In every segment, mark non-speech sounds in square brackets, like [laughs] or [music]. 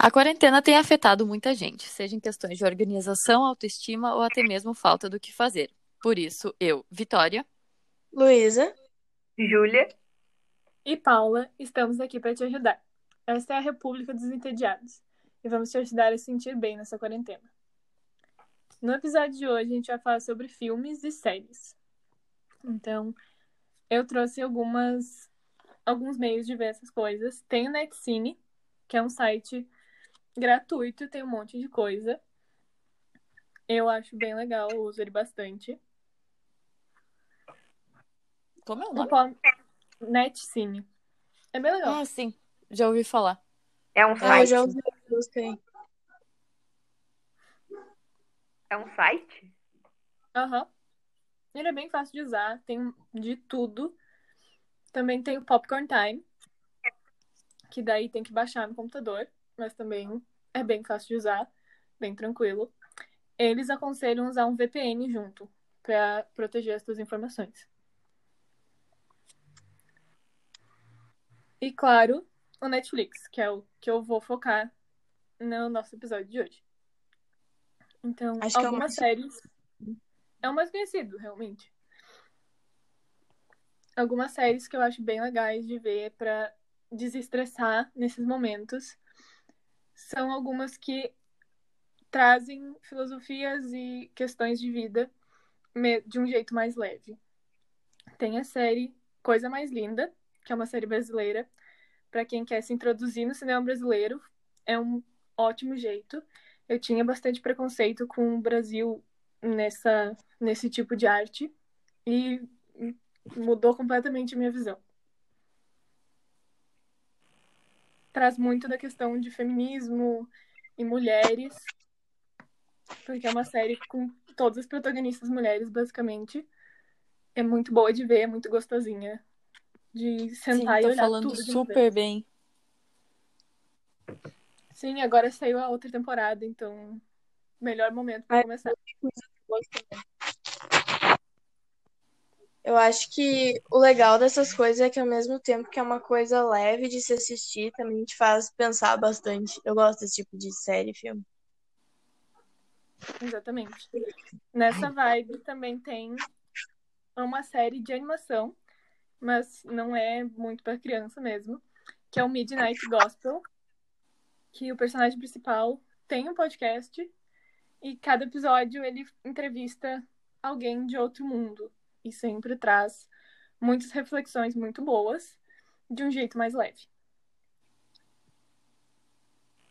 A quarentena tem afetado muita gente, seja em questões de organização, autoestima ou até mesmo falta do que fazer. Por isso, eu, Vitória, Luísa, Júlia e Paula estamos aqui para te ajudar. Esta é a República dos Entediados e vamos te ajudar a se sentir bem nessa quarentena. No episódio de hoje, a gente vai falar sobre filmes e séries. Então, eu trouxe algumas alguns meios de ver essas coisas. Tem o NetCine, que é um site gratuito, tem um monte de coisa. Eu acho bem legal, eu uso ele bastante. como é o nome? NetCine. É bem legal. Ah, sim, já ouvi falar. é um Ah, eu site. já usei a música aí. É um site? Aham. Ele é bem fácil de usar, tem de tudo. Também tem o Popcorn Time, que daí tem que baixar no computador, mas também é bem fácil de usar, bem tranquilo. Eles aconselham usar um VPN junto para proteger as suas informações. E claro, o Netflix, que é o que eu vou focar no nosso episódio de hoje. Então, Acho que é algumas séries. É o mais conhecido, realmente. Algumas séries que eu acho bem legais de ver pra desestressar nesses momentos são algumas que trazem filosofias e questões de vida de um jeito mais leve. Tem a série Coisa Mais Linda, que é uma série brasileira. Pra quem quer se introduzir no cinema brasileiro, é um ótimo jeito. Eu tinha bastante preconceito com o Brasil nessa, nesse tipo de arte e mudou completamente a minha visão. Traz muito da questão de feminismo e mulheres, porque é uma série com todas as protagonistas mulheres, basicamente. É muito boa de ver, é muito gostosinha de Sim, sentar e tá olhar falando super bem. Sim, agora saiu a outra temporada, então melhor momento pra Ai, começar. Eu acho que o legal dessas coisas é que ao mesmo tempo que é uma coisa leve de se assistir, também te faz pensar bastante. Eu gosto desse tipo de série, filme. Exatamente. Nessa vibe também tem uma série de animação, mas não é muito para criança mesmo, que é o Midnight Gospel, que o personagem principal tem um podcast e cada episódio ele entrevista alguém de outro mundo e sempre traz muitas reflexões muito boas de um jeito mais leve.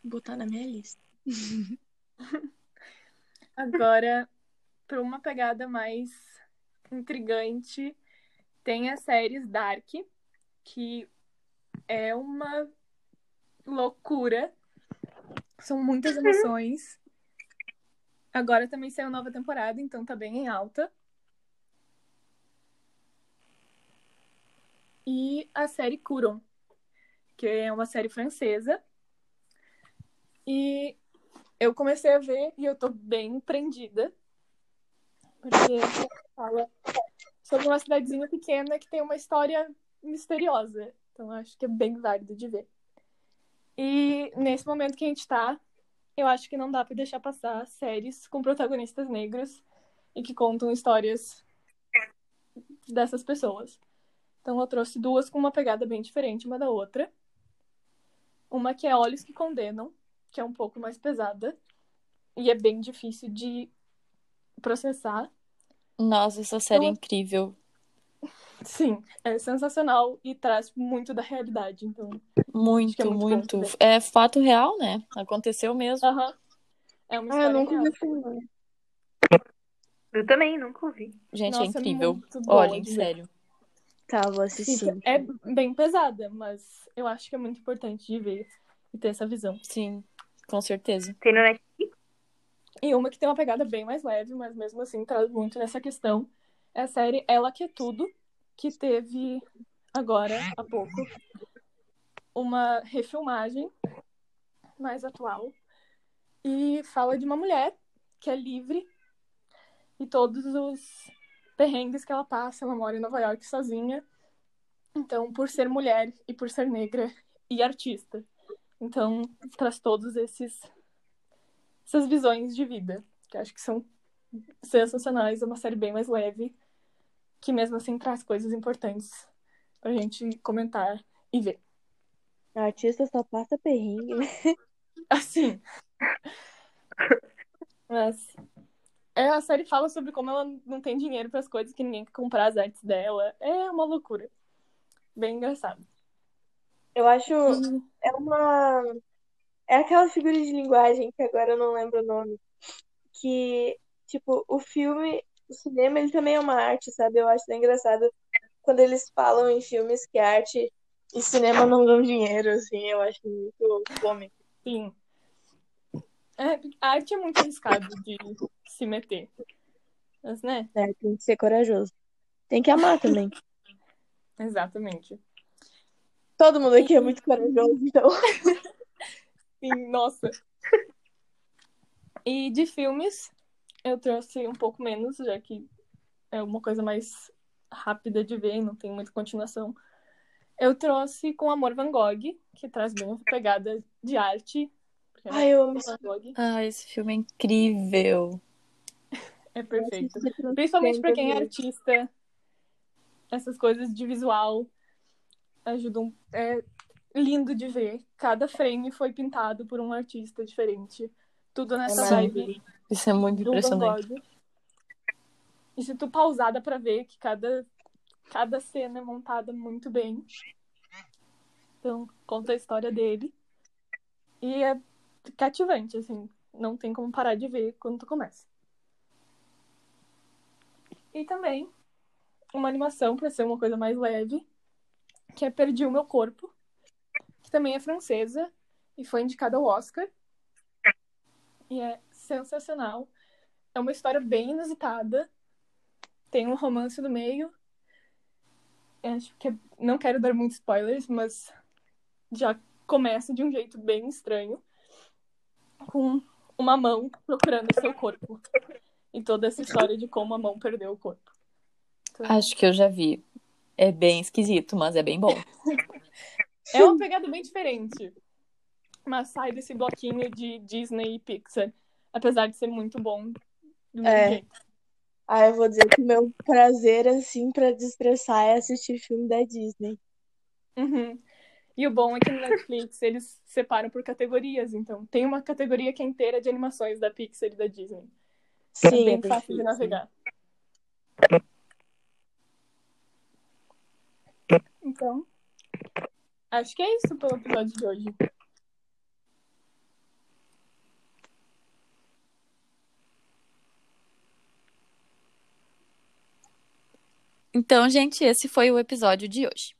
Vou botar na minha lista. [laughs] Agora, para uma pegada mais intrigante, tem as séries Dark, que é uma loucura. São muitas [laughs] emoções. Agora também saiu nova temporada, então tá bem em alta. E a série Curon, que é uma série francesa. E eu comecei a ver e eu tô bem prendida. Porque fala sobre uma cidadezinha pequena que tem uma história misteriosa. Então acho que é bem válido de ver. E nesse momento que a gente tá, eu acho que não dá pra deixar passar séries com protagonistas negros e que contam histórias dessas pessoas. Então eu trouxe duas com uma pegada bem diferente uma da outra. Uma que é Olhos que Condenam, que é um pouco mais pesada e é bem difícil de processar. Nossa, essa série é Eu- incrível. [laughs] Sim, é sensacional e traz muito da realidade. Então, Muito, é muito muito. É fato real, né? Aconteceu mesmo. É uma Ah, eu história nunca real. vi não. Eu também, nunca ouvi. Gente, Nossa, é é incrível. Olhem, sério. Tá, vou assistir. É bem pesada, mas eu acho que é muito importante de ver e ter essa visão. Sim, com certeza. Tem no Netflix? E uma que tem uma pegada bem mais leve, mas mesmo assim traz muito nessa questão, é a série Ela Que É Tudo, que teve agora, há pouco, uma refilmagem mais atual. E fala de uma mulher que é livre e todos os perrengues que ela passa. Ela mora em Nova York sozinha. Então, por ser mulher e por ser negra e artista, Então, traz todos esses essas visões de vida, que acho que são sensacionais, é uma série bem mais leve, que mesmo assim traz coisas importantes pra gente comentar e ver. A artista só passa perrengue, né? [laughs] Assim. [laughs] Mas a série fala sobre como ela não tem dinheiro para as coisas que ninguém quer comprar as artes dela. É uma loucura. Bem engraçado. Eu acho. É uma. É aquela figura de linguagem que agora eu não lembro o nome. Que, tipo, o filme, o cinema, ele também é uma arte, sabe? Eu acho bem engraçado quando eles falam em filmes que arte e cinema não dão dinheiro, assim. Eu acho muito cômico. Sim. É, a arte é muito arriscado de se meter. Mas, né? É, tem que ser corajoso. Tem que amar também. [laughs] Exatamente. Todo mundo aqui é muito corajoso, então. [laughs] Sim, nossa. E de filmes, eu trouxe um pouco menos, já que é uma coisa mais rápida de ver, não tem muita continuação. Eu trouxe com Amor Van Gogh, que traz bem uma pegada de arte. Ai, eu amo Gogh Ah, esse filme é incrível. é perfeito. Principalmente pra quem é artista, essas coisas de visual ajudam. É lindo de ver. Cada frame foi pintado por um artista diferente. Tudo nessa É vibe Isso é muito impressionante. E se tu pausar, dá pra ver que cada, cada cena é montada muito bem. Então, conta a história dele. E é cativante, assim. Não tem como parar de ver quando tu começa. E também uma animação pra ser uma coisa mais leve, que é Perdi o Meu Corpo, que também é francesa e foi indicada ao Oscar. E é sensacional. É uma história bem inusitada. Tem um romance no meio. Acho que é- não quero dar muitos spoilers, mas já começa de um jeito bem estranho. Com uma mão procurando seu corpo. E toda essa história de como a mão perdeu o corpo. Então, Acho que eu já vi. É bem esquisito, mas é bem bom. [laughs] É uma pegada bem diferente. Mas sai desse bloquinho de Disney e Pixar. Apesar de ser muito bom do É. jeito. Ah, eu vou dizer que o meu prazer, assim, pra destressar é assistir filme da Disney. Uhum. E o bom é que no Netflix eles separam por categorias. Então, tem uma categoria que é inteira de animações da Pixar e da Disney. É Sim, bem é fácil de navegar. Então, acho que é isso pelo episódio de hoje. Então, gente, esse foi o episódio de hoje.